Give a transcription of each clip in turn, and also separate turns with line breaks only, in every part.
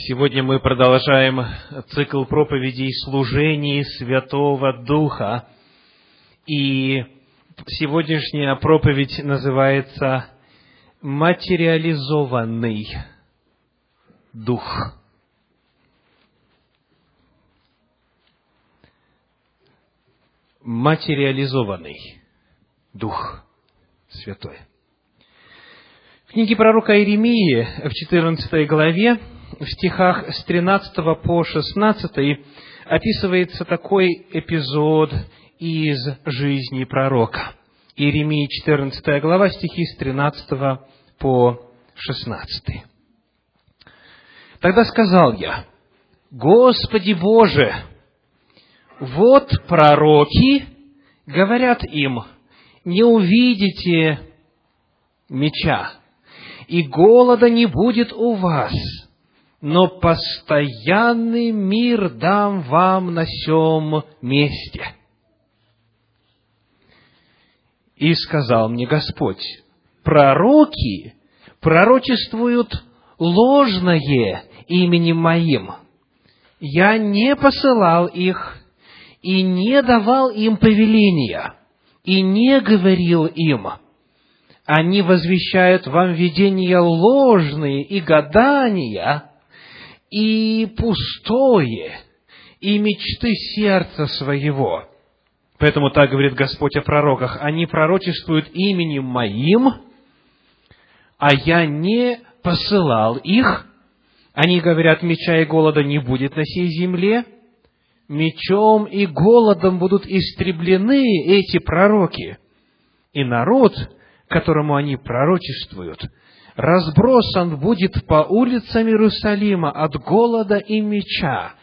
Сегодня мы продолжаем цикл проповедей служений Святого Духа. И сегодняшняя проповедь называется «Материализованный Дух». Материализованный Дух Святой. В книге пророка Иеремии в 14 главе стихах с 13 по 16 описывается такой эпизод из жизни пророка. Иеремии 14 глава, стихи с 13 по 16. Тогда сказал я, Господи Боже, вот пророки говорят им, не увидите меча, и голода не будет у вас – но постоянный мир дам вам на сем месте. И сказал мне Господь, пророки пророчествуют ложное именем моим. Я не посылал их и не давал им повеления, и не говорил им. Они возвещают вам видения ложные и гадания, и пустое, и мечты сердца своего. Поэтому так говорит Господь о пророках. Они пророчествуют именем Моим, а я не посылал их. Они говорят, меча и голода не будет на сей земле. Мечом и голодом будут истреблены эти пророки. И народ, которому они пророчествуют, разбросан будет по улицам Иерусалима от голода и меча,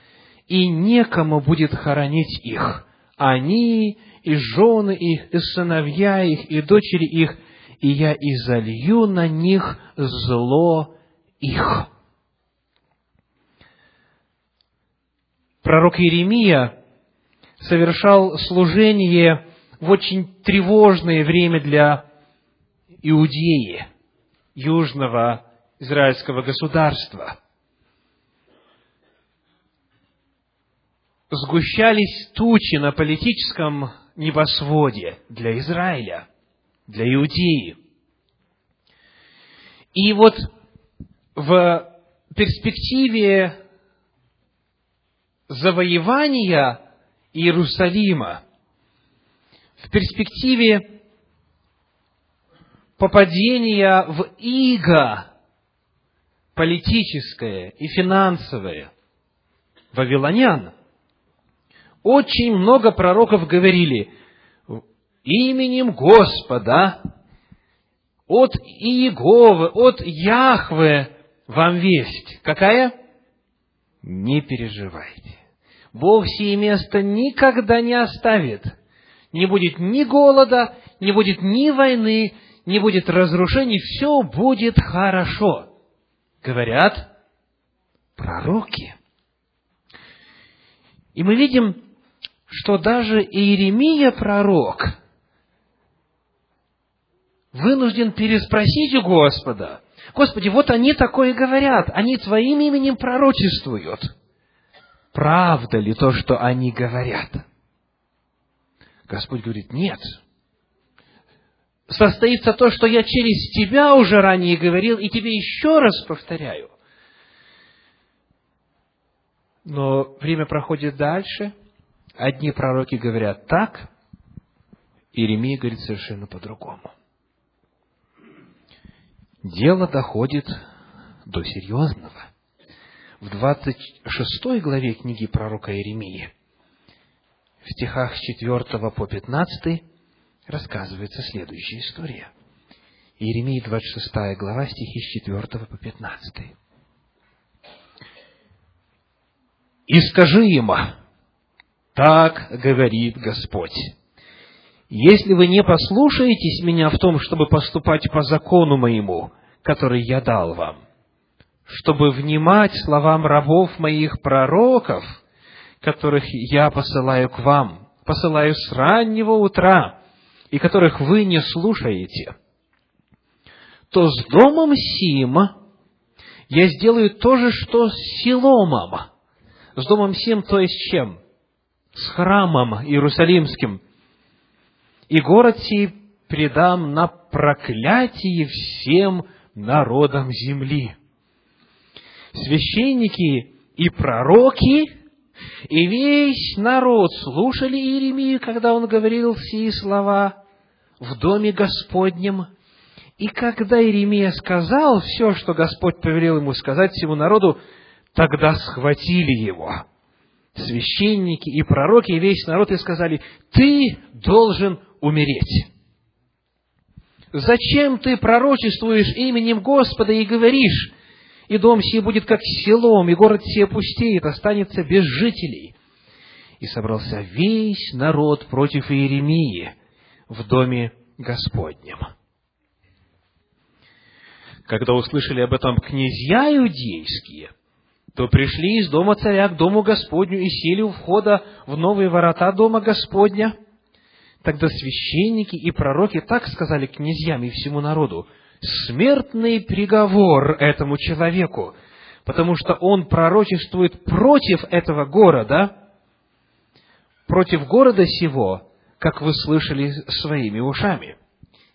и некому будет хоронить их. Они и жены их, и сыновья их, и дочери их, и я изолью на них зло их. Пророк Иеремия совершал служение в очень тревожное время для Иудеи – южного израильского государства. Сгущались тучи на политическом небосводе для Израиля, для Иудеи. И вот в перспективе завоевания Иерусалима, в перспективе попадения в иго политическое и финансовое вавилонян, очень много пророков говорили именем Господа, от Иеговы, от Яхве вам весть. Какая? Не переживайте. Бог сие место никогда не оставит. Не будет ни голода, не будет ни войны, не будет разрушений, все будет хорошо. Говорят пророки. И мы видим, что даже Иеремия пророк вынужден переспросить у Господа. Господи, вот они такое говорят, они Твоим именем пророчествуют. Правда ли то, что они говорят? Господь говорит, нет, состоится то, что я через тебя уже ранее говорил, и тебе еще раз повторяю. Но время проходит дальше. Одни пророки говорят так, Иеремия говорит совершенно по-другому. Дело доходит до серьезного. В 26 главе книги пророка Иеремии, в стихах с 4 по 15, рассказывается следующая история. Иеремия 26 глава, стихи с 4 по 15. «И скажи им, так говорит Господь, если вы не послушаетесь меня в том, чтобы поступать по закону моему, который я дал вам, чтобы внимать словам рабов моих пророков, которых я посылаю к вам, посылаю с раннего утра, и которых вы не слушаете, то с домом Сима я сделаю то же, что с Силомом, с домом Сим, то есть чем? С храмом Иерусалимским. И город сей предам на проклятие всем народам земли. Священники и пророки, и весь народ слушали Иеремию, когда он говорил сии слова в доме Господнем. И когда Иеремия сказал все, что Господь повелел ему сказать всему народу, тогда схватили его священники и пророки, и весь народ, и сказали, ты должен умереть. Зачем ты пророчествуешь именем Господа и говоришь, и дом сей будет как селом, и город сей опустеет, останется без жителей? И собрался весь народ против Иеремии в доме Господнем. Когда услышали об этом князья иудейские, то пришли из дома царя к дому Господню и сели у входа в новые ворота дома Господня. Тогда священники и пророки так сказали князьям и всему народу, смертный приговор этому человеку, потому что он пророчествует против этого города, против города сего, как вы слышали своими ушами.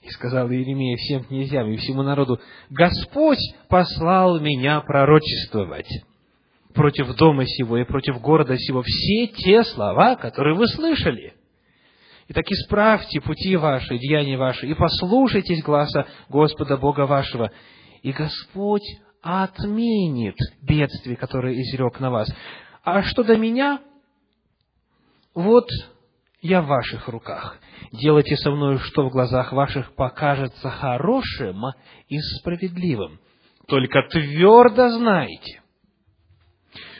И сказал Иеремия всем князьям и всему народу, Господь послал меня пророчествовать против дома сего и против города сего все те слова, которые вы слышали. Итак, исправьте пути ваши, деяния ваши, и послушайтесь гласа Господа Бога вашего, и Господь отменит бедствие, которое изрек на вас. А что до меня, вот я в ваших руках. Делайте со мною, что в глазах ваших покажется хорошим и справедливым. Только твердо знайте,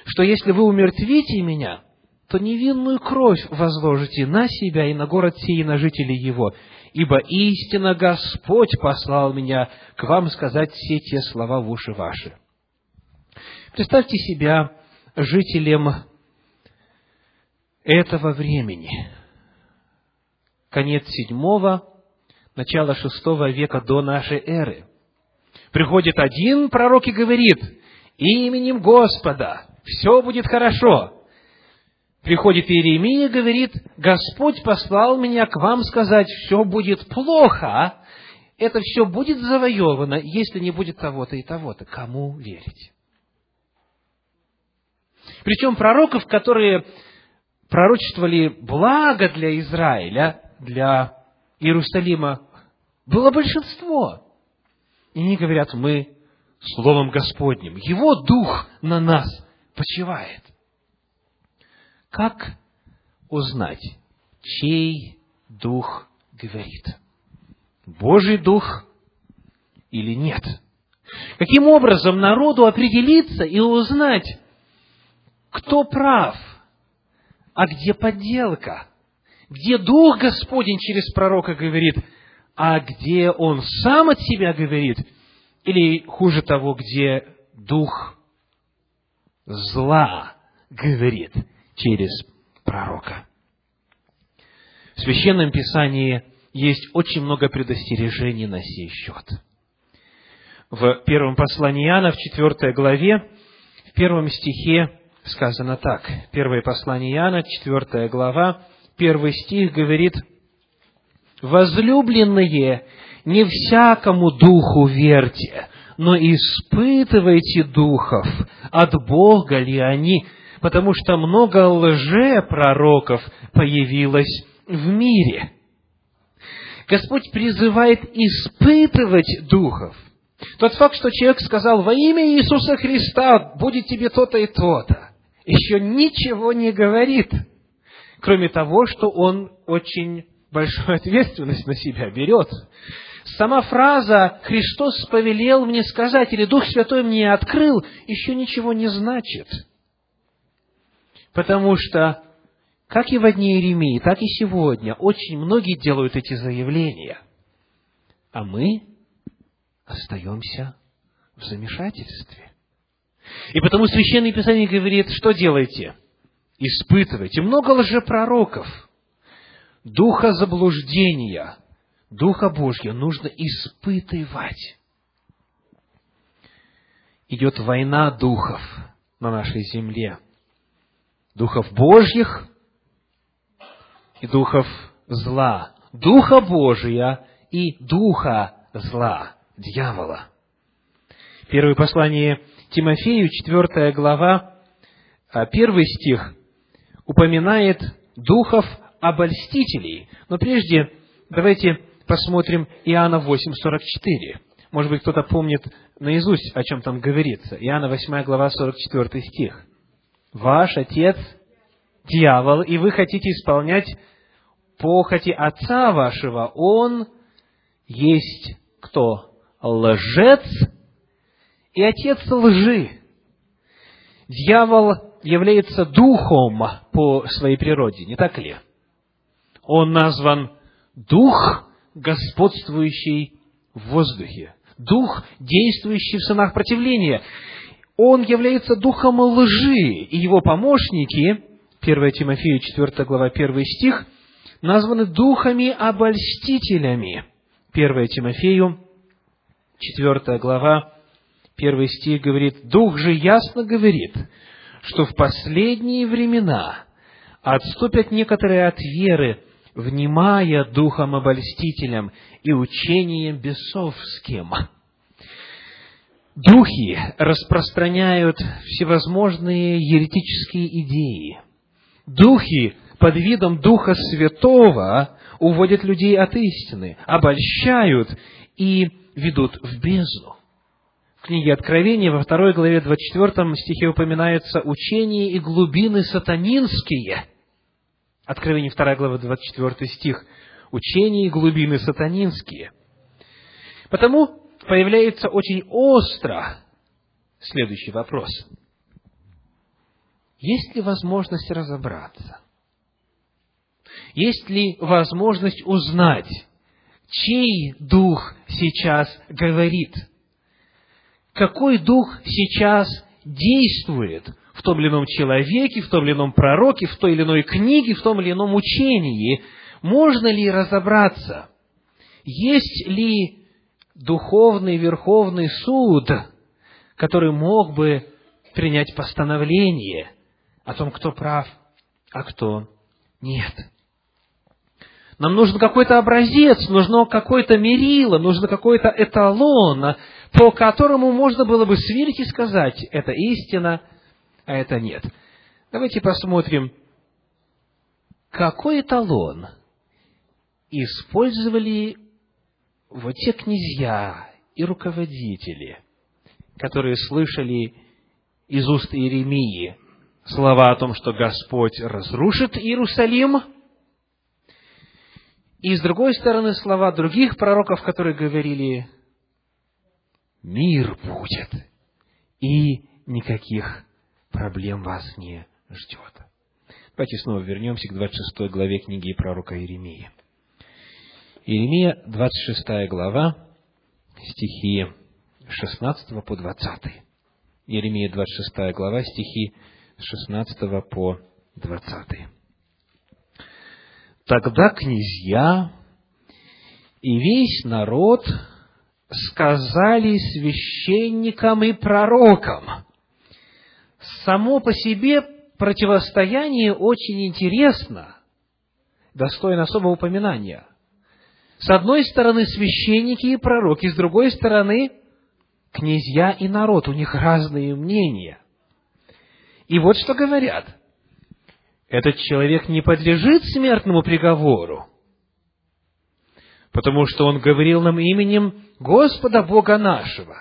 что если вы умертвите меня, то невинную кровь возложите на себя и на город сей, и на жителей его, ибо истинно Господь послал меня к вам сказать все те слова в уши ваши. Представьте себя жителем этого времени. Конец седьмого, начало шестого века до нашей эры. Приходит один пророк и говорит, именем Господа, все будет хорошо. Приходит Иеремия и говорит, Господь послал меня к вам сказать, все будет плохо, это все будет завоевано, если не будет того-то и того-то. Кому верить? Причем пророков, которые пророчествовали благо для Израиля, для Иерусалима, было большинство. И они говорят, мы Словом Господним, Его Дух на нас почивает. Как узнать, чей дух говорит? Божий дух или нет? Каким образом народу определиться и узнать, кто прав, а где подделка? Где Дух Господень через пророка говорит, а где он сам от себя говорит, или, хуже того, где Дух зла говорит через пророка. В Священном Писании есть очень много предостережений на сей счет. В первом послании Иоанна, в четвертой главе, в первом стихе сказано так. Первое послание Иоанна, четвертая глава, первый стих говорит, «Возлюбленные, не всякому духу верьте, но испытывайте духов, от Бога ли они, потому что много лже-пророков появилось в мире. Господь призывает испытывать духов. Тот факт, что человек сказал во имя Иисуса Христа будет тебе то-то и то-то, еще ничего не говорит, кроме того, что он очень большую ответственность на себя берет. Сама фраза «Христос повелел мне сказать» или «Дух Святой мне открыл» еще ничего не значит. Потому что, как и в дни Иеремии, так и сегодня, очень многие делают эти заявления. А мы остаемся в замешательстве. И потому Священное Писание говорит, что делайте? Испытывайте. Много лжепророков, духа заблуждения – Духа Божьего нужно испытывать. идет война духов на нашей земле. Духов Божьих и духов зла. Духа Божия и духа зла, дьявола. Первое послание Тимофею, четвертая глава, а, первый стих, упоминает духов обольстителей. Но прежде давайте посмотрим Иоанна 8.44. Может быть, кто-то помнит наизусть, о чем там говорится. Иоанна 8 глава, 44 стих. «Ваш отец – дьявол, и вы хотите исполнять похоти отца вашего. Он есть кто? Лжец и отец лжи. Дьявол является духом по своей природе, не так ли? Он назван дух, господствующий в воздухе, дух, действующий в сынах противления. Он является духом лжи, и его помощники, 1 Тимофею 4 глава 1 стих, названы духами-обольстителями. 1 Тимофею, 4 глава, 1 стих говорит, «Дух же ясно говорит, что в последние времена отступят некоторые от веры, внимая духом-обольстителям и учением бесовским». Духи распространяют всевозможные еретические идеи. Духи под видом Духа Святого уводят людей от истины, обольщают и ведут в бездну. В книге Откровения во второй главе 24 стихе упоминается учение и глубины сатанинские. Откровение 2 глава 24 стих. Учение и глубины сатанинские. Потому появляется очень остро следующий вопрос. Есть ли возможность разобраться? Есть ли возможность узнать, чей дух сейчас говорит? Какой дух сейчас действует в том или ином человеке, в том или ином пророке, в той или иной книге, в том или ином учении? Можно ли разобраться? Есть ли духовный верховный суд, который мог бы принять постановление о том, кто прав, а кто нет? Нам нужен какой-то образец, нужно какое-то мерило, нужно какой-то эталон, по которому можно было бы сверить и сказать, это истина, а это нет. Давайте посмотрим, какой эталон использовали вот те князья и руководители, которые слышали из уст Иеремии слова о том, что Господь разрушит Иерусалим – и с другой стороны слова других пророков, которые говорили, мир будет, и никаких проблем вас не ждет. Давайте снова вернемся к 26 главе книги пророка Иеремии. Иеремия, 26 глава, стихи 16 по 20. Иеремия, 26 глава, стихи с 16 по 20. Тогда князья и весь народ сказали священникам и пророкам. Само по себе противостояние очень интересно, достойно особого упоминания. С одной стороны священники и пророки, с другой стороны князья и народ, у них разные мнения. И вот что говорят – этот человек не подлежит смертному приговору, потому что он говорил нам именем Господа Бога нашего.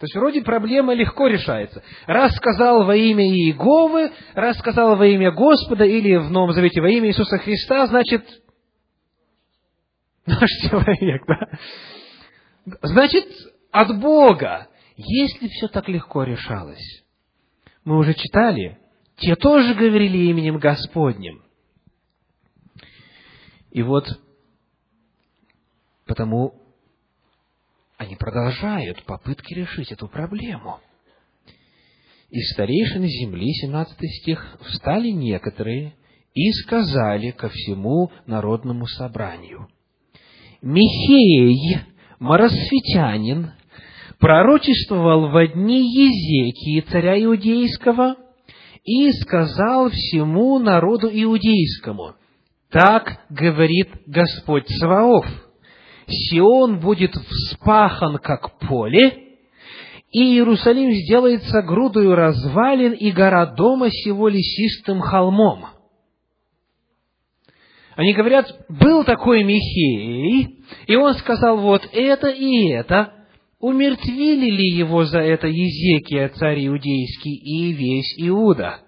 То есть, вроде проблема легко решается. Раз сказал во имя Иеговы, раз сказал во имя Господа, или в Новом Завете во имя Иисуса Христа, значит, наш человек, да? Значит, от Бога. Если все так легко решалось, мы уже читали, те тоже говорили именем Господним. И вот потому они продолжают попытки решить эту проблему. И старейшины земли, 17 стих, встали некоторые и сказали ко всему народному собранию, Михей, Маросфитянин, пророчествовал в дни Езекии, царя Иудейского, и сказал всему народу иудейскому, так говорит Господь Саваоф, Сион будет вспахан, как поле, и Иерусалим сделается грудою развалин, и гора дома сего лесистым холмом. Они говорят, был такой Михей, и он сказал, вот это и это, умертвили ли его за это Езекия, царь иудейский, и весь Иуда?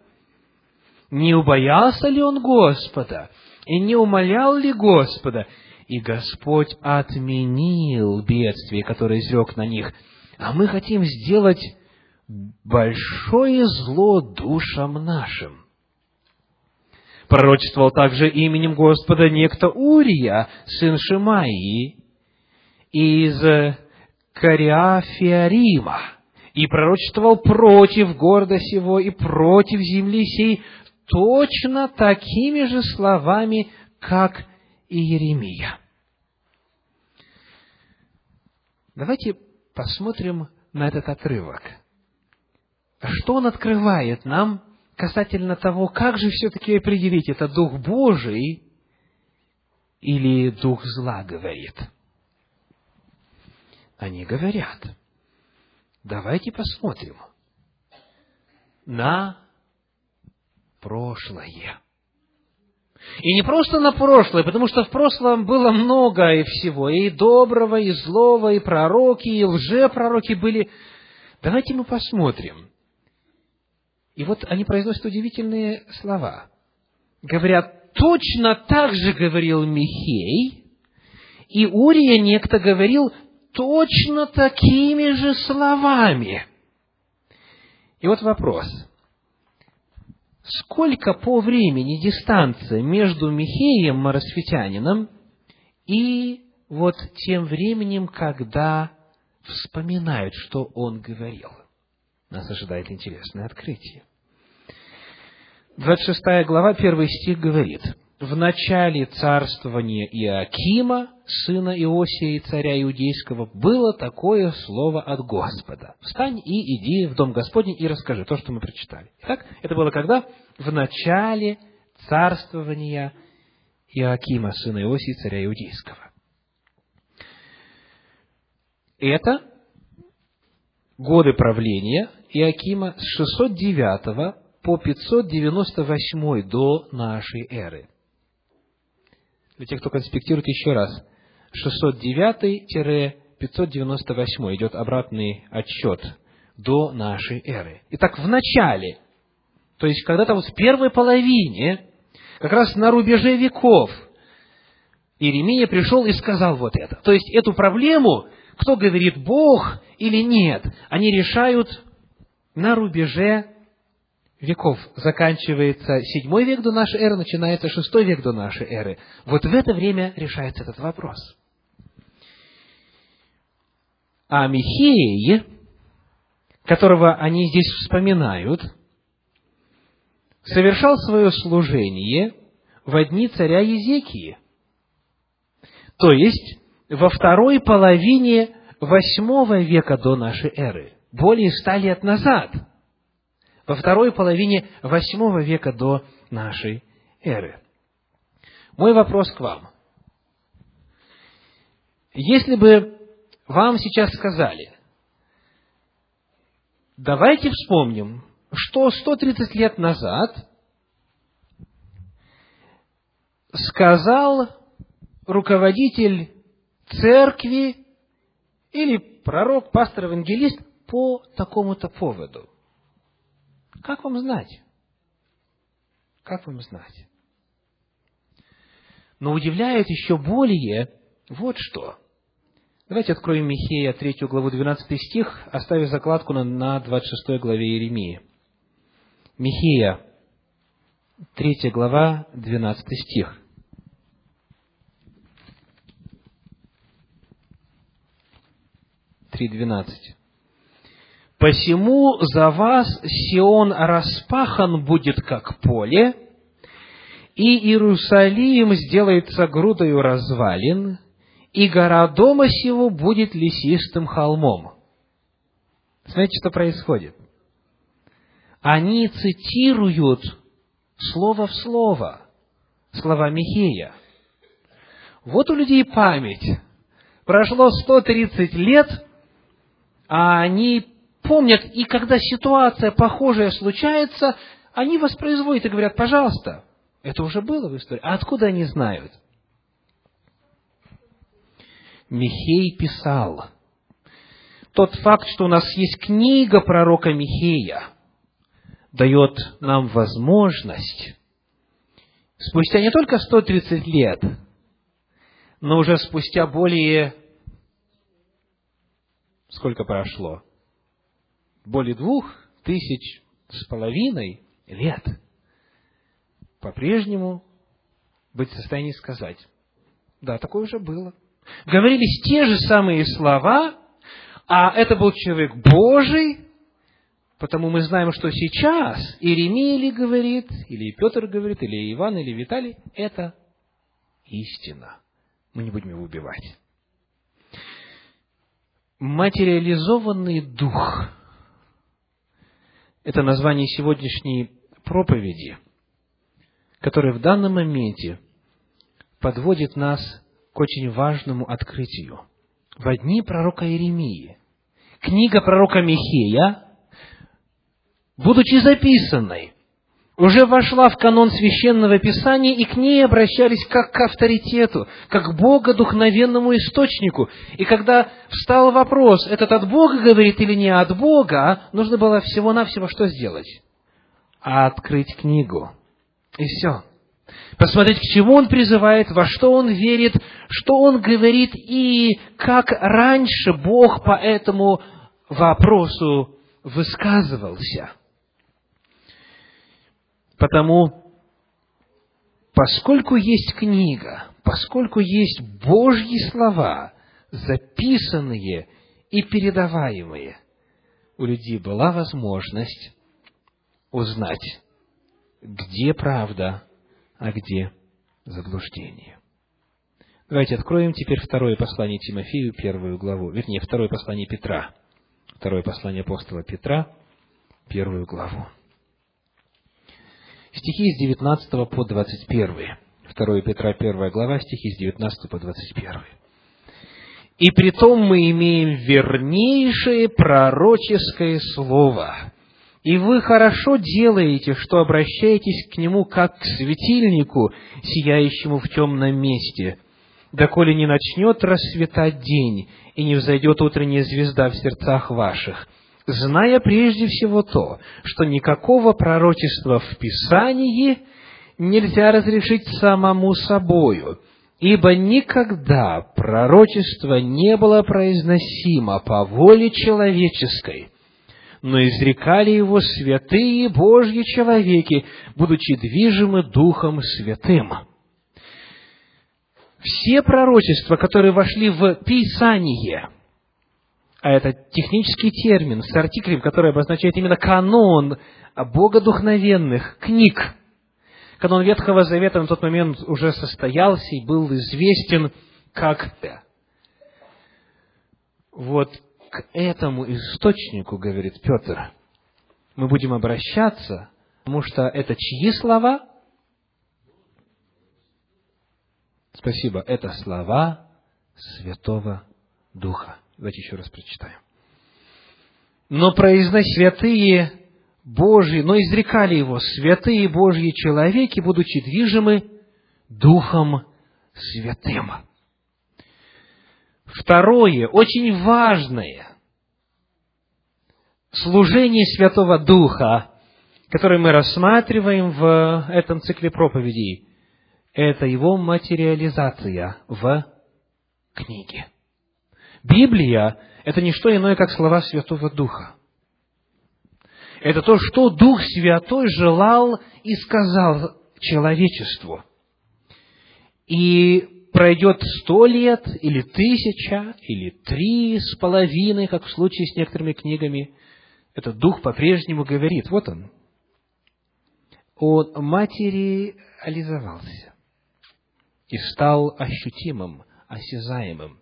Не убоялся ли он Господа, и не умолял ли Господа? И Господь отменил бедствие, которое изрек на них – а мы хотим сделать большое зло душам нашим. Пророчествовал также именем Господа некто Урия, сын Шимаи, из Кариафиарима, и пророчествовал против города сего и против земли сей точно такими же словами, как и Еремия. Давайте посмотрим на этот отрывок. Что он открывает нам касательно того, как же все-таки определить, это Дух Божий или Дух зла говорит? Они говорят, давайте посмотрим на прошлое. И не просто на прошлое, потому что в прошлом было много и всего, и доброго, и злого, и пророки, и лжепророки были. Давайте мы посмотрим. И вот они произносят удивительные слова. Говорят, точно так же говорил Михей, и Урия некто говорил точно такими же словами. И вот вопрос – сколько по времени дистанция между Михеем Марасфитянином и вот тем временем, когда вспоминают, что он говорил. Нас ожидает интересное открытие. 26 глава, 1 стих говорит, «В начале царствования Иакима, сына Иосия и царя Иудейского, было такое слово от Господа. Встань и иди в дом Господень и расскажи то, что мы прочитали. Итак, это было когда? В начале царствования Иоакима, сына Иосии, царя Иудейского. Это годы правления Иоакима с 609 по 598 до нашей эры. Для тех, кто конспектирует еще раз, 609-598 идет обратный отсчет до нашей эры. Итак, в начале, то есть когда-то вот в первой половине, как раз на рубеже веков, Иеремия пришел и сказал вот это. То есть эту проблему, кто говорит Бог или нет, они решают на рубеже веков. Заканчивается седьмой век до нашей эры, начинается шестой век до нашей эры. Вот в это время решается этот вопрос. А Михей, которого они здесь вспоминают, совершал свое служение в дни царя Езекии. То есть, во второй половине восьмого века до нашей эры, более ста лет назад, во второй половине восьмого века до нашей эры. Мой вопрос к вам. Если бы вам сейчас сказали, давайте вспомним, что 130 лет назад сказал руководитель церкви или пророк, пастор, евангелист по такому-то поводу. Как вам знать? Как вам знать? Но удивляет еще более вот что. Давайте откроем Михея, 3 главу, 12 стих, оставив закладку на, на 26 главе Иеремии. Михея, 3 глава, 12 стих. Три двенадцать. «Посему за вас Сион распахан будет, как поле, и Иерусалим сделается грудою развалин, и гора дома сего будет лесистым холмом. Смотрите, что происходит. Они цитируют слово в слово слова Михея. Вот у людей память. Прошло 130 лет, а они помнят, и когда ситуация похожая случается, они воспроизводят и говорят, пожалуйста, это уже было в истории. А откуда они знают? Михей писал. Тот факт, что у нас есть книга пророка Михея, дает нам возможность спустя не только 130 лет, но уже спустя более... Сколько прошло? Более двух тысяч с половиной лет. По-прежнему быть в состоянии сказать, да, такое уже было. Говорились те же самые слова, а это был человек Божий, потому мы знаем, что сейчас Иеремия ли говорит, или Петр говорит, или Иван, или Виталий, это истина. Мы не будем его убивать. Материализованный дух – это название сегодняшней проповеди, которое в данном моменте подводит нас к очень важному открытию. В дни пророка Иеремии книга пророка Михея, будучи записанной, уже вошла в канон священного писания, и к ней обращались как к авторитету, как к богодухновенному источнику. И когда встал вопрос, этот от Бога говорит или не от Бога, нужно было всего-навсего что сделать? Открыть книгу. И все посмотреть, к чему он призывает, во что он верит, что он говорит и как раньше Бог по этому вопросу высказывался. Потому, поскольку есть книга, поскольку есть Божьи слова, записанные и передаваемые, у людей была возможность узнать, где правда, а где заблуждение. Давайте откроем теперь второе послание Тимофею, первую главу, вернее, второе послание Петра, второе послание апостола Петра, первую главу. Стихи с 19 по 21. 2 Петра, первая глава, стихи с 19 по 21. «И притом мы имеем вернейшее пророческое слово, и вы хорошо делаете, что обращаетесь к нему как к светильнику, сияющему в темном месте, доколе не начнет расцветать день, и не взойдет утренняя звезда в сердцах ваших, зная прежде всего то, что никакого пророчества в Писании нельзя разрешить самому собою, ибо никогда пророчество не было произносимо по воле человеческой, но изрекали его святые Божьи человеки, будучи движимы Духом Святым. Все пророчества, которые вошли в Писание, а это технический термин с артиклем, который обозначает именно канон богодухновенных книг. Канон Ветхого Завета на тот момент уже состоялся и был известен как вот к этому источнику, говорит Петр, мы будем обращаться, потому что это чьи слова? Спасибо. Это слова Святого Духа. Давайте еще раз прочитаем. Но произносить святые Божьи, но изрекали его святые Божьи человеки, будучи движимы Духом Святым. Второе, очень важное, служение Святого Духа, которое мы рассматриваем в этом цикле проповедей, это его материализация в книге. Библия – это не что иное, как слова Святого Духа. Это то, что Дух Святой желал и сказал человечеству. И пройдет сто лет, или тысяча, или три с половиной, как в случае с некоторыми книгами, этот дух по-прежнему говорит, вот он, он материализовался и стал ощутимым, осязаемым.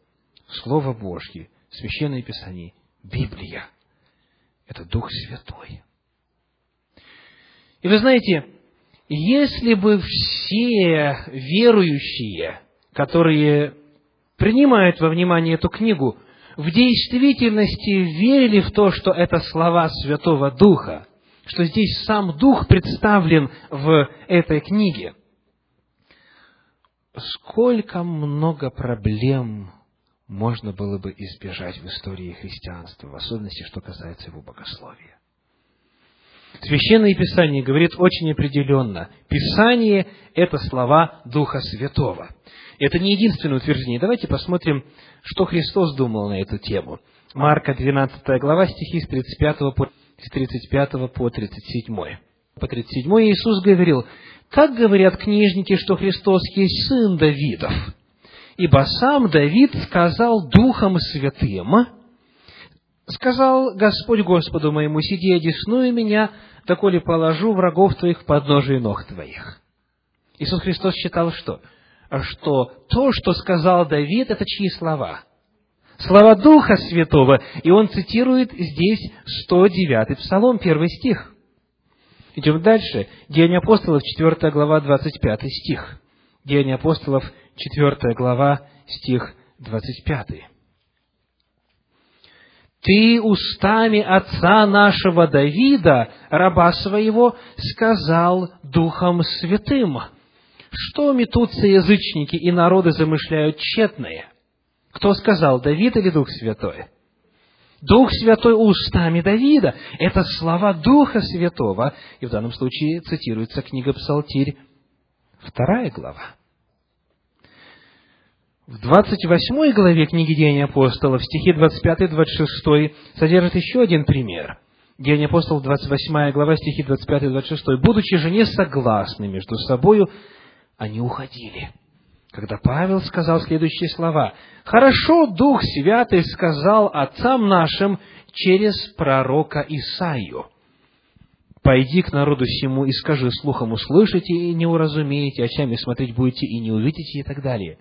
Слово Божье, Священное Писание, Библия. это Дух Святой. И вы знаете, если бы все верующие, которые принимают во внимание эту книгу, в действительности верили в то, что это слова Святого Духа, что здесь сам Дух представлен в этой книге, сколько много проблем можно было бы избежать в истории христианства, в особенности, что касается его богословия. Священное Писание говорит очень определенно. Писание – это слова Духа Святого. Это не единственное утверждение. Давайте посмотрим, что Христос думал на эту тему. Марка, 12 глава, стихи с 35 по, с 35 по 37. По 37 Иисус говорил, «Как говорят книжники, что Христос есть Сын Давидов? Ибо сам Давид сказал Духом Святым, сказал Господь Господу моему, сиди одесную меня, доколе положу врагов твоих в подножие ног твоих». Иисус Христос считал что? Что то, что сказал Давид, это чьи слова? Слова Духа Святого. И он цитирует здесь 109-й Псалом, первый стих. Идем дальше. Деяния апостолов, 4 глава, 25 стих. Деяния апостолов, 4 глава, стих 25. «Ты устами отца нашего Давида, раба своего, сказал Духом Святым, что метутся язычники и народы замышляют тщетное? Кто сказал, Давид или Дух Святой?» Дух Святой устами Давида. Это слова Духа Святого. И в данном случае цитируется книга Псалтирь, вторая глава. В 28 главе книги Деяния апостолов, стихи 25-26, содержит еще один пример. Деяния апостолов, 28 глава, стихи 25-26. «Будучи же не согласны между собою, они уходили» когда Павел сказал следующие слова. «Хорошо Дух Святый сказал отцам нашим через пророка Исаию. Пойди к народу всему и скажи, слухом услышите и не уразумеете, очами смотреть будете и не увидите» и так далее.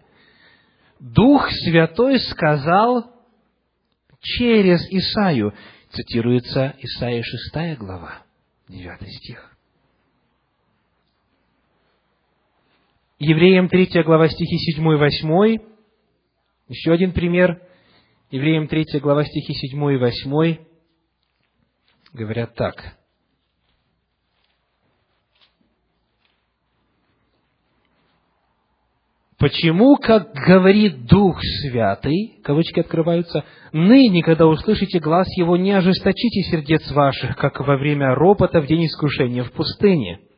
Дух Святой сказал через Исаию. Цитируется Исаия 6 глава, 9 стих. Евреям 3 глава стихи 7 и 8. Еще один пример. Евреям 3 глава стихи 7 и 8 говорят так. Почему, как говорит Дух Святый, кавычки открываются, ныне, когда услышите глаз Его, не ожесточите сердец ваших, как во время ропота в день искушения в пустыне –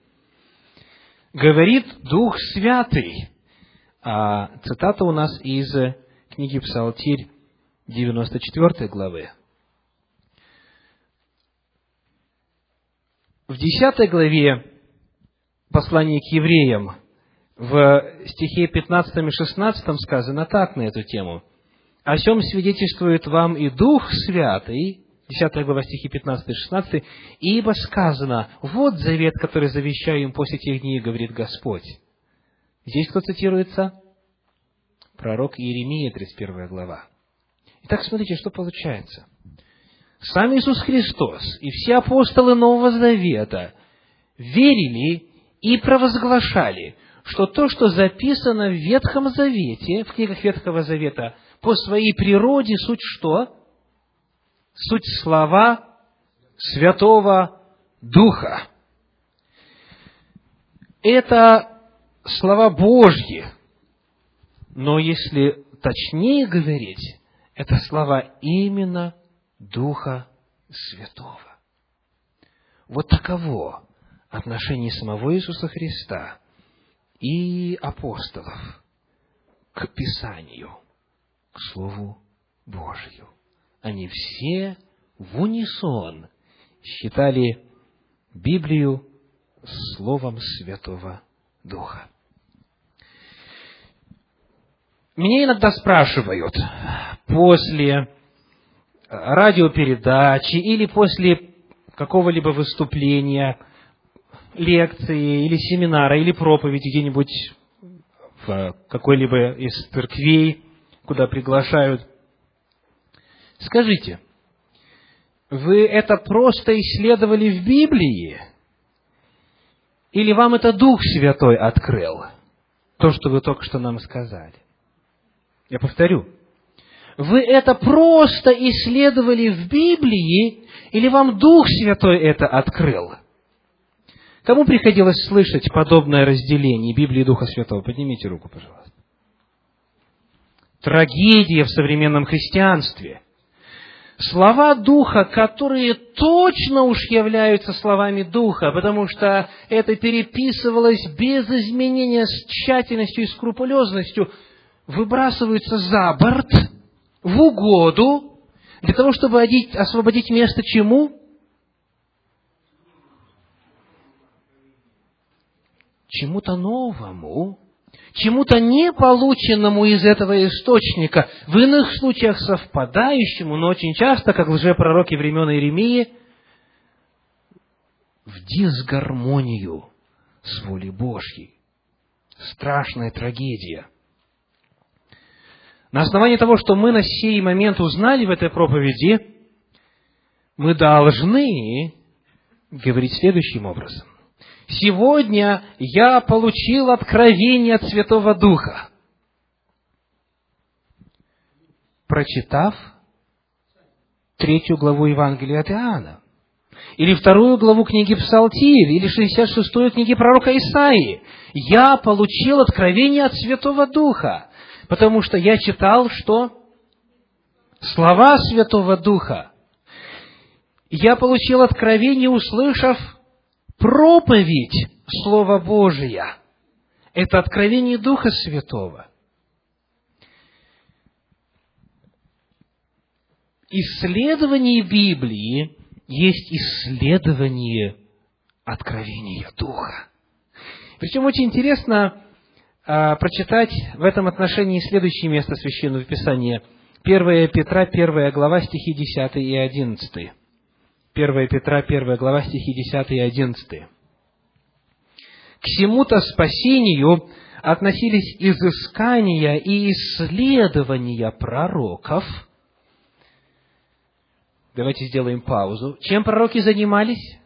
говорит Дух Святый. А цитата у нас из книги Псалтирь 94 главы. В 10 главе послания к евреям, в стихе 15 и 16 сказано так на эту тему. «О чем свидетельствует вам и Дух Святый, 10 глава стихи 15 и 16, «Ибо сказано, вот завет, который завещаю им после тех дней, говорит Господь». Здесь кто цитируется? Пророк Иеремия, 31 глава. Итак, смотрите, что получается. Сам Иисус Христос и все апостолы Нового Завета верили и провозглашали, что то, что записано в Ветхом Завете, в книгах Ветхого Завета, по своей природе суть что? суть слова Святого Духа. Это слова Божьи, но если точнее говорить, это слова именно Духа Святого. Вот таково отношение самого Иисуса Христа и апостолов к Писанию, к Слову Божью они все в унисон считали Библию Словом Святого Духа. Меня иногда спрашивают после радиопередачи или после какого-либо выступления, лекции или семинара или проповеди где-нибудь в какой-либо из церквей, куда приглашают, Скажите, Вы это просто исследовали в Библии? Или вам это Дух Святой открыл? То, что вы только что нам сказали. Я повторю. Вы это просто исследовали в Библии, или вам Дух Святой это открыл? Кому приходилось слышать подобное разделение Библии и Духа Святого? Поднимите руку, пожалуйста. Трагедия в современном христианстве. Слова Духа, которые точно уж являются словами Духа, потому что это переписывалось без изменения с тщательностью и скрупулезностью, выбрасываются за борт в угоду для того, чтобы освободить место чему? Чему-то новому, чему-то не полученному из этого источника, в иных случаях совпадающему, но очень часто, как лжепророки времен Иеремии, в дисгармонию с волей Божьей. Страшная трагедия. На основании того, что мы на сей момент узнали в этой проповеди, мы должны говорить следующим образом. Сегодня я получил откровение от Святого Духа. Прочитав третью главу Евангелия от Иоанна, или вторую главу книги Псалтирь, или 66-ю книги пророка Исаии, я получил откровение от Святого Духа, потому что я читал, что слова Святого Духа. Я получил откровение, услышав проповедь Слова Божия. Это откровение Духа Святого. Исследование Библии есть исследование откровения Духа. Причем очень интересно а, прочитать в этом отношении следующее место Священного Писания. 1 Петра, 1 глава, стихи 10 и 11. 1 Петра, 1 глава, стихи 10 и 11. К всему-то спасению относились изыскания и исследования пророков. Давайте сделаем паузу. Чем пророки занимались?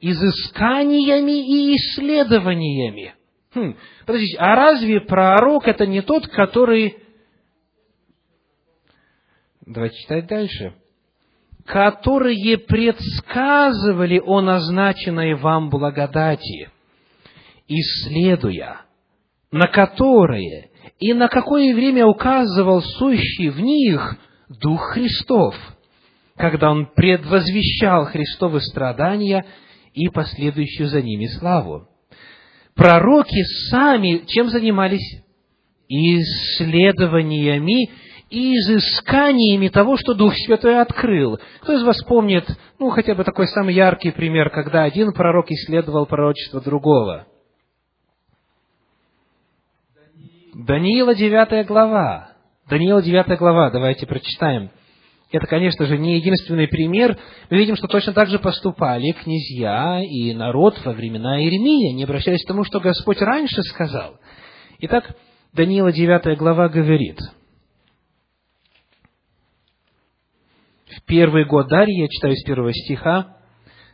Изысканиями и исследованиями. Хм, подождите, а разве пророк это не тот, который... Давайте читать дальше которые предсказывали о назначенной вам благодати, исследуя, на которые и на какое время указывал сущий в них Дух Христов, когда Он предвозвещал Христовы страдания и последующую за ними славу. Пророки сами чем занимались? Исследованиями и изысканиями того, что Дух Святой открыл. Кто из вас помнит, ну, хотя бы такой самый яркий пример, когда один пророк исследовал пророчество другого? Даниила 9 глава. Даниила 9 глава, давайте прочитаем. Это, конечно же, не единственный пример. Мы видим, что точно так же поступали князья и народ во времена Иеремии. Они обращались к тому, что Господь раньше сказал. Итак, Даниила 9 глава говорит – в первый год Дарьи, я читаю с первого стиха,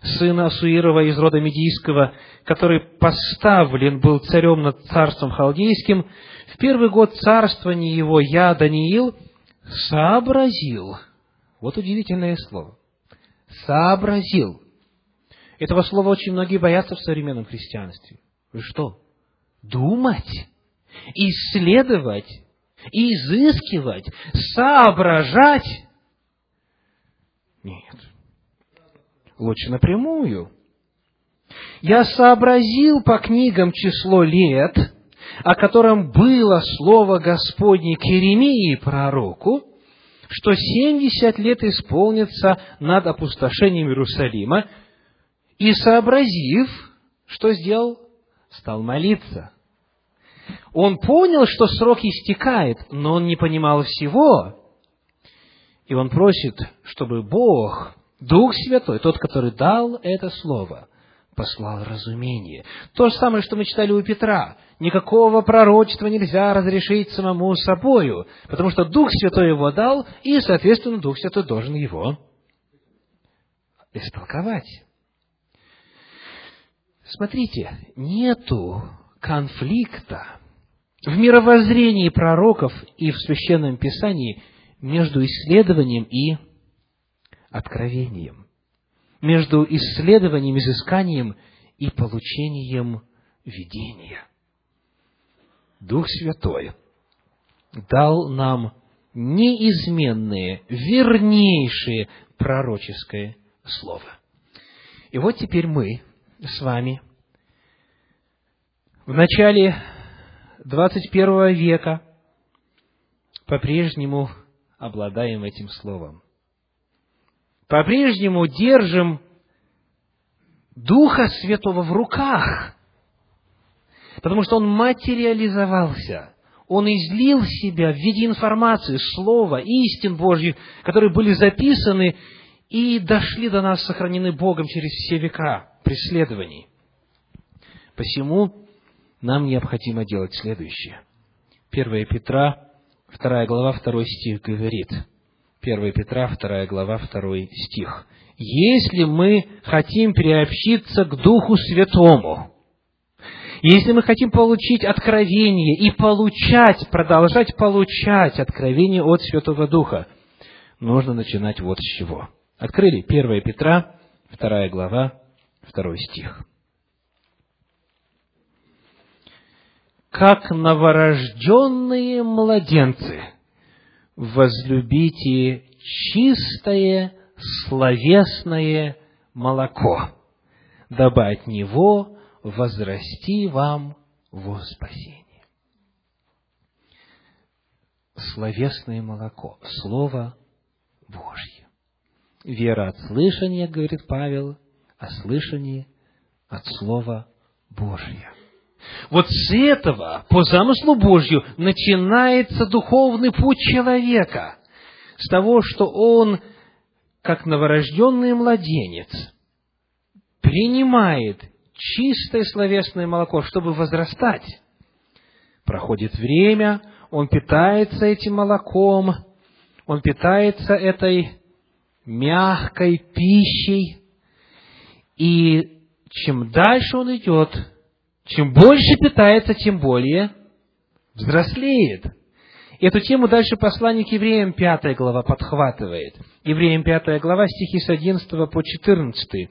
сына Суирова из рода Медийского, который поставлен был царем над царством халдейским, в первый год царствования его я, Даниил, сообразил. Вот удивительное слово. Сообразил. Этого слова очень многие боятся в современном христианстве. Вы что? Думать, исследовать, изыскивать, соображать нет. Лучше напрямую. Я сообразил по книгам число лет, о котором было слово Господне к Иеремии пророку, что семьдесят лет исполнится над опустошением Иерусалима, и сообразив, что сделал? Стал молиться. Он понял, что срок истекает, но он не понимал всего. И он просит, чтобы Бог, Дух Святой, тот, который дал это слово, послал разумение. То же самое, что мы читали у Петра. Никакого пророчества нельзя разрешить самому собою, потому что Дух Святой его дал, и, соответственно, Дух Святой должен его истолковать. Смотрите, нету конфликта в мировоззрении пророков и в Священном Писании между исследованием и откровением, между исследованием, изысканием и получением видения. Дух Святой дал нам неизменное, вернейшее пророческое слово. И вот теперь мы с вами в начале 21 века по-прежнему обладаем этим словом. По-прежнему держим Духа Святого в руках, потому что Он материализовался, Он излил себя в виде информации, слова, истин Божьих, которые были записаны и дошли до нас, сохранены Богом через все века преследований. Посему нам необходимо делать следующее. 1 Петра, 2 глава, 2 стих говорит. 1 Петра, 2 глава, 2 стих. Если мы хотим приобщиться к Духу Святому, если мы хотим получить откровение и получать, продолжать получать откровение от Святого Духа, нужно начинать вот с чего. Открыли 1 Петра, 2 глава, 2 стих. Как новорожденные младенцы, возлюбите чистое словесное молоко, дабы от него возрасти вам во спасение. Словесное молоко, Слово Божье. Вера от слышания, говорит Павел, а слышание от Слова Божьего. Вот с этого, по замыслу Божью, начинается духовный путь человека. С того, что он, как новорожденный младенец, принимает чистое словесное молоко, чтобы возрастать. Проходит время, он питается этим молоком, он питается этой мягкой пищей, и чем дальше он идет, чем больше питается, тем более взрослеет. Эту тему дальше посланник евреям 5 глава подхватывает. Евреям 5 глава, стихи с 11 по 14.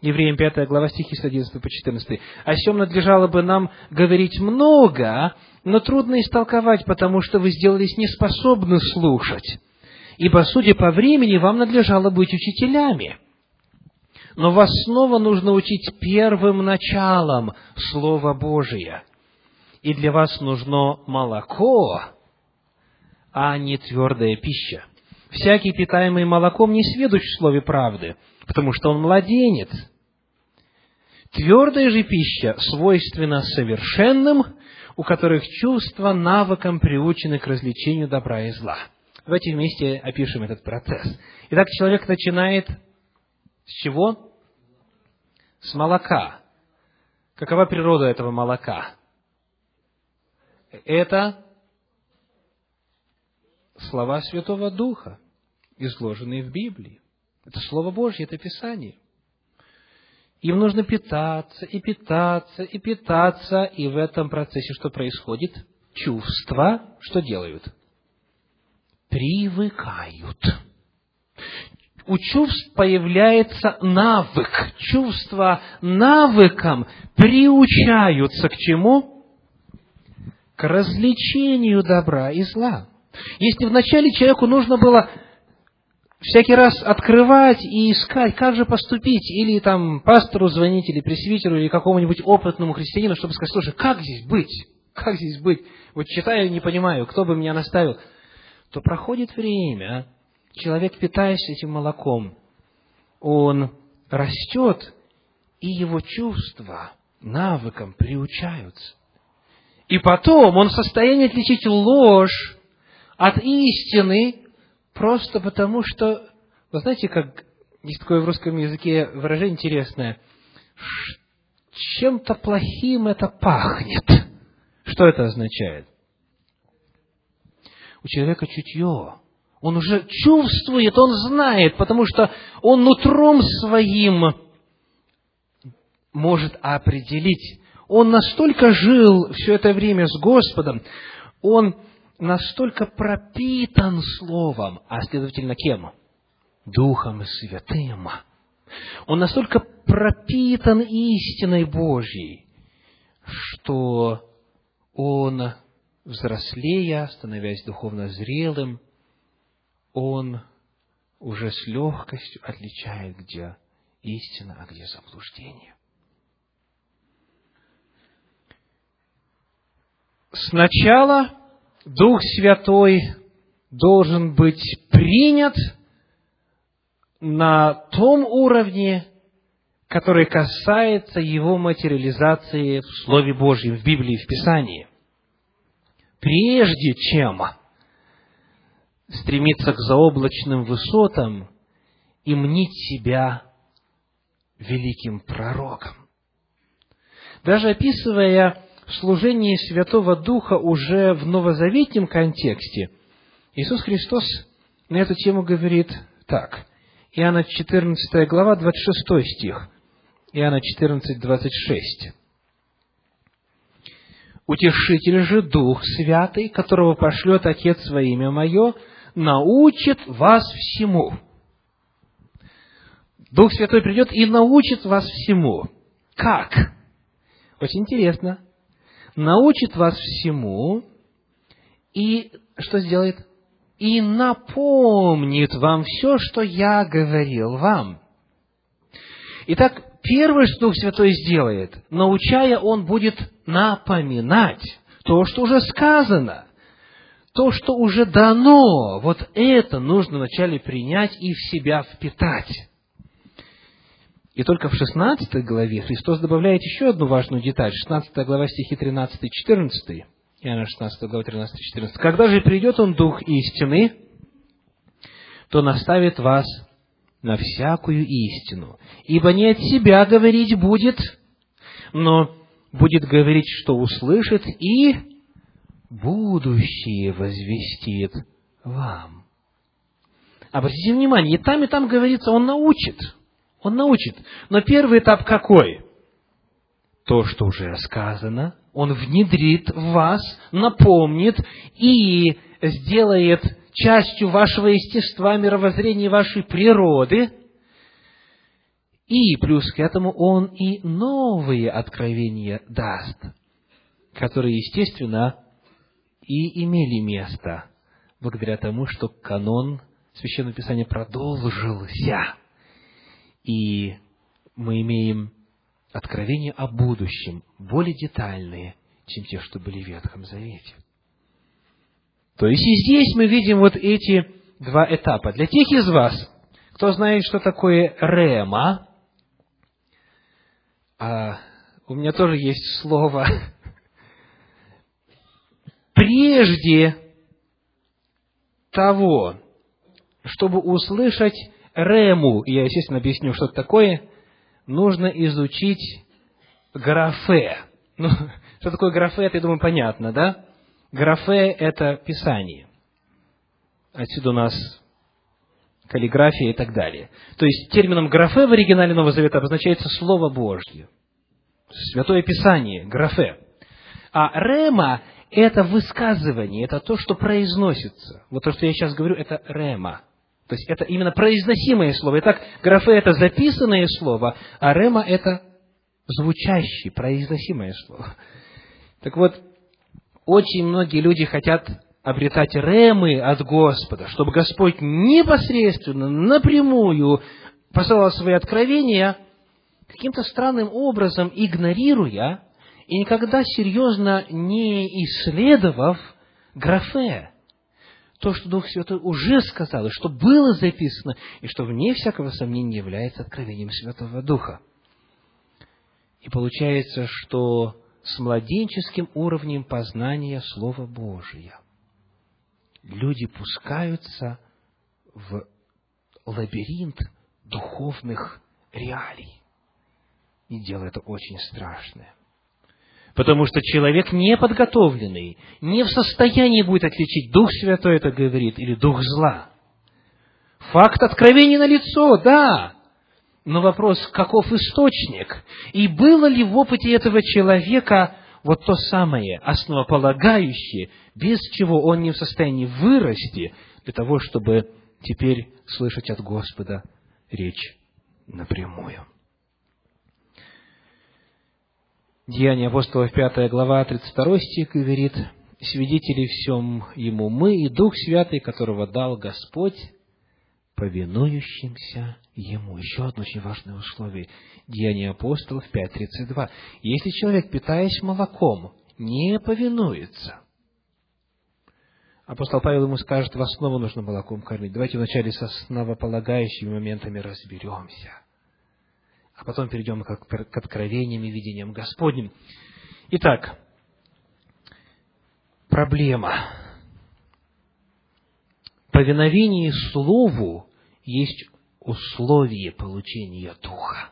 Евреям 5 глава, стихи с 11 по 14. О чем надлежало бы нам говорить много, но трудно истолковать, потому что вы сделались неспособны слушать. Ибо, судя по времени, вам надлежало быть учителями. Но вас снова нужно учить первым началом Слова Божия. И для вас нужно молоко, а не твердая пища. Всякий, питаемый молоком, не сведущ в слове правды, потому что он младенец. Твердая же пища свойственна совершенным, у которых чувства навыком приучены к развлечению добра и зла. Давайте вместе опишем этот процесс. Итак, человек начинает с чего? С молока. Какова природа этого молока? Это слова Святого Духа, изложенные в Библии. Это Слово Божье, это Писание. Им нужно питаться, и питаться, и питаться, и в этом процессе что происходит? Чувства что делают? Привыкают. У чувств появляется навык. Чувства навыком приучаются к чему? К развлечению добра и зла. Если вначале человеку нужно было всякий раз открывать и искать, как же поступить, или там пастору звонить, или пресвитеру, или какому-нибудь опытному христианину, чтобы сказать, слушай, как здесь быть? Как здесь быть? Вот читаю, не понимаю, кто бы меня наставил. То проходит время, человек, питаясь этим молоком, он растет, и его чувства навыкам приучаются. И потом он в состоянии отличить ложь от истины, просто потому что, вы знаете, как есть такое в русском языке выражение интересное, чем-то плохим это пахнет. Что это означает? У человека чутье, Он уже чувствует, он знает, потому что он нутром своим может определить. Он настолько жил все это время с Господом, он настолько пропитан Словом, а следовательно кем? Духом Святым. Он настолько пропитан истиной Божьей, что он, взрослея, становясь духовно зрелым, он уже с легкостью отличает, где истина, а где заблуждение. Сначала Дух Святой должен быть принят на том уровне, который касается его материализации в Слове Божьем, в Библии, в Писании. Прежде чем стремиться к заоблачным высотам и мнить себя великим пророком. Даже описывая служение Святого Духа уже в новозаветнем контексте, Иисус Христос на эту тему говорит так. Иоанна 14 глава, 26 стих. Иоанна 14, 26. Утешитель же Дух Святый, которого пошлет Отец во имя Мое, научит вас всему. Дух Святой придет и научит вас всему. Как? Очень интересно. Научит вас всему и что сделает? И напомнит вам все, что я говорил вам. Итак, первое, что Дух Святой сделает, научая, Он будет напоминать то, что уже сказано то, что уже дано, вот это нужно вначале принять и в себя впитать. И только в 16 главе Христос добавляет еще одну важную деталь. 16 глава стихи 13 и 14. Иоанна 16 глава 13 и 14. «Когда же придет Он Дух истины, то наставит вас на всякую истину, ибо не от себя говорить будет, но будет говорить, что услышит, и будущее возвестит вам. Обратите внимание, и там, и там говорится, он научит. Он научит. Но первый этап какой? То, что уже сказано, он внедрит в вас, напомнит и сделает частью вашего естества, мировоззрения вашей природы. И плюс к этому он и новые откровения даст, которые, естественно, и имели место благодаря тому, что канон Священного Писания продолжился. И мы имеем откровения о будущем, более детальные, чем те, что были в Ветхом Завете. То есть и здесь мы видим вот эти два этапа. Для тех из вас, кто знает, что такое рема, а у меня тоже есть слово прежде того, чтобы услышать рему, я, естественно, объясню, что это такое, нужно изучить графе. Ну, что такое графе, это, я думаю, понятно, да? Графе – это Писание. Отсюда у нас каллиграфия и так далее. То есть, термином графе в оригинале Нового Завета обозначается Слово Божье. Святое Писание, графе. А рема это высказывание, это то, что произносится. Вот то, что я сейчас говорю, это рема. То есть это именно произносимое слово. Итак, графе это записанное слово, а рема это звучащее, произносимое слово. Так вот, очень многие люди хотят обретать ремы от Господа, чтобы Господь непосредственно, напрямую посылал свои откровения, каким-то странным образом игнорируя и никогда серьезно не исследовав графе, то, что Дух Святой уже сказал, и что было записано, и что вне всякого сомнения является откровением Святого Духа. И получается, что с младенческим уровнем познания Слова Божия люди пускаются в лабиринт духовных реалий. И дело это очень страшное. Потому что человек неподготовленный, не в состоянии будет отличить Дух Святой это говорит или Дух зла. Факт откровения на лицо, да. Но вопрос, каков источник? И было ли в опыте этого человека вот то самое, основополагающее, без чего он не в состоянии вырасти для того, чтобы теперь слышать от Господа речь напрямую. Деяния апостолов, 5 глава, 32 стих говорит, «Свидетели всем ему мы и Дух Святый, которого дал Господь, повинующимся ему». Еще одно очень важное условие. Деяния апостолов 5.32. Если человек, питаясь молоком, не повинуется, апостол Павел ему скажет, в основу нужно молоком кормить. Давайте вначале с основополагающими моментами разберемся а потом перейдем к, откровениям и видениям Господним. Итак, проблема. Повиновение Слову есть условие получения Духа.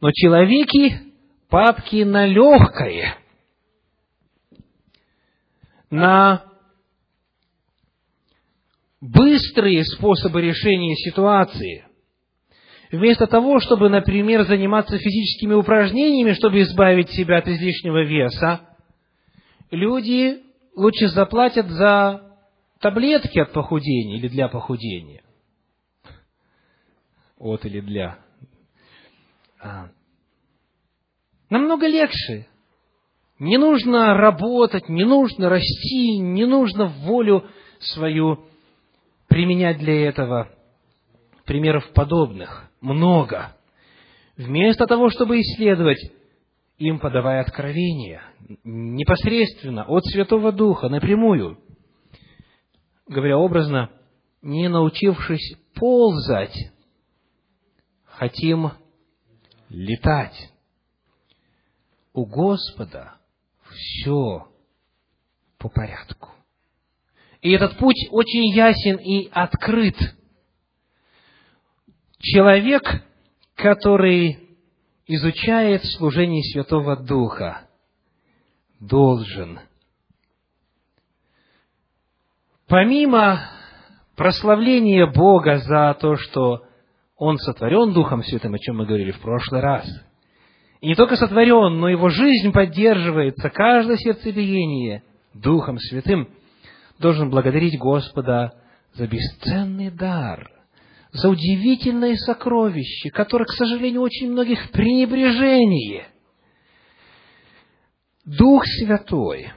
Но человеки падки на легкое, на быстрые способы решения ситуации. Вместо того, чтобы, например, заниматься физическими упражнениями, чтобы избавить себя от излишнего веса, люди лучше заплатят за таблетки от похудения или для похудения. От или для. А. Намного легче. Не нужно работать, не нужно расти, не нужно волю свою применять для этого. Примеров подобных много. Вместо того, чтобы исследовать, им подавая откровения, непосредственно от Святого Духа, напрямую, говоря образно, не научившись ползать, хотим летать. У Господа все по порядку. И этот путь очень ясен и открыт. Человек, который изучает служение Святого Духа, должен, помимо прославления Бога за то, что Он сотворен Духом Святым, о чем мы говорили в прошлый раз, и не только сотворен, но его жизнь поддерживается, каждое сердцебиение Духом Святым – должен благодарить Господа за бесценный дар, за удивительное сокровище, которое, к сожалению, очень многих пренебрежение. Дух Святой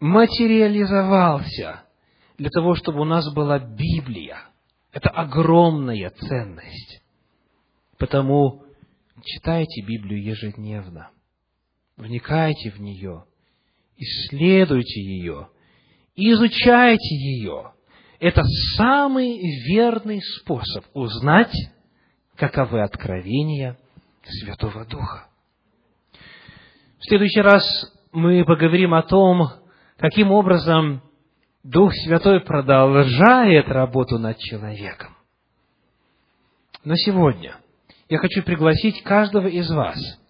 материализовался для того, чтобы у нас была Библия. Это огромная ценность. Потому читайте Библию ежедневно, вникайте в нее – исследуйте ее, изучайте ее. Это самый верный способ узнать, каковы откровения Святого Духа. В следующий раз мы поговорим о том, каким образом Дух Святой продолжает работу над человеком. Но сегодня я хочу пригласить каждого из вас –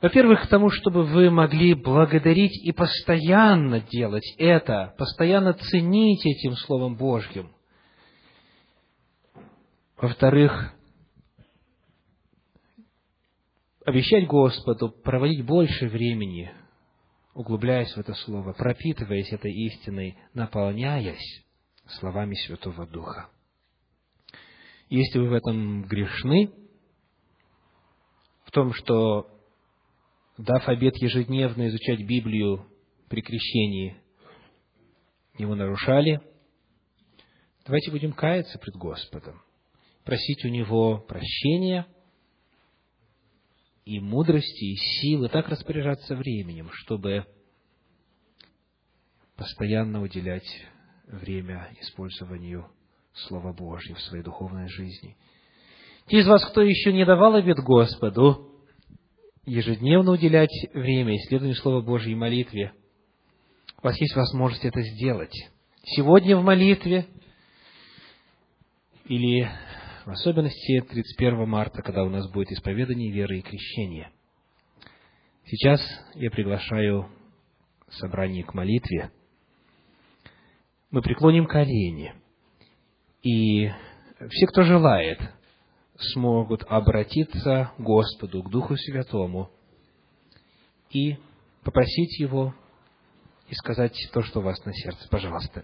во-первых, к тому, чтобы вы могли благодарить и постоянно делать это, постоянно ценить этим Словом Божьим. Во-вторых, обещать Господу проводить больше времени, углубляясь в это Слово, пропитываясь этой истиной, наполняясь словами Святого Духа. Если вы в этом грешны, в том, что дав обет ежедневно изучать Библию при крещении, его нарушали, давайте будем каяться пред Господом, просить у Него прощения и мудрости, и силы, так распоряжаться временем, чтобы постоянно уделять время использованию Слова Божьего в своей духовной жизни. Те из вас, кто еще не давал обет Господу, ежедневно уделять время исследованию Слова Божьей и молитве, у вас есть возможность это сделать. Сегодня в молитве или в особенности 31 марта, когда у нас будет исповедание веры и крещение. Сейчас я приглашаю собрание к молитве. мы преклоним колени, и все, кто желает, смогут обратиться к Господу, к Духу Святому и попросить Его и сказать то, что у вас на сердце. Пожалуйста.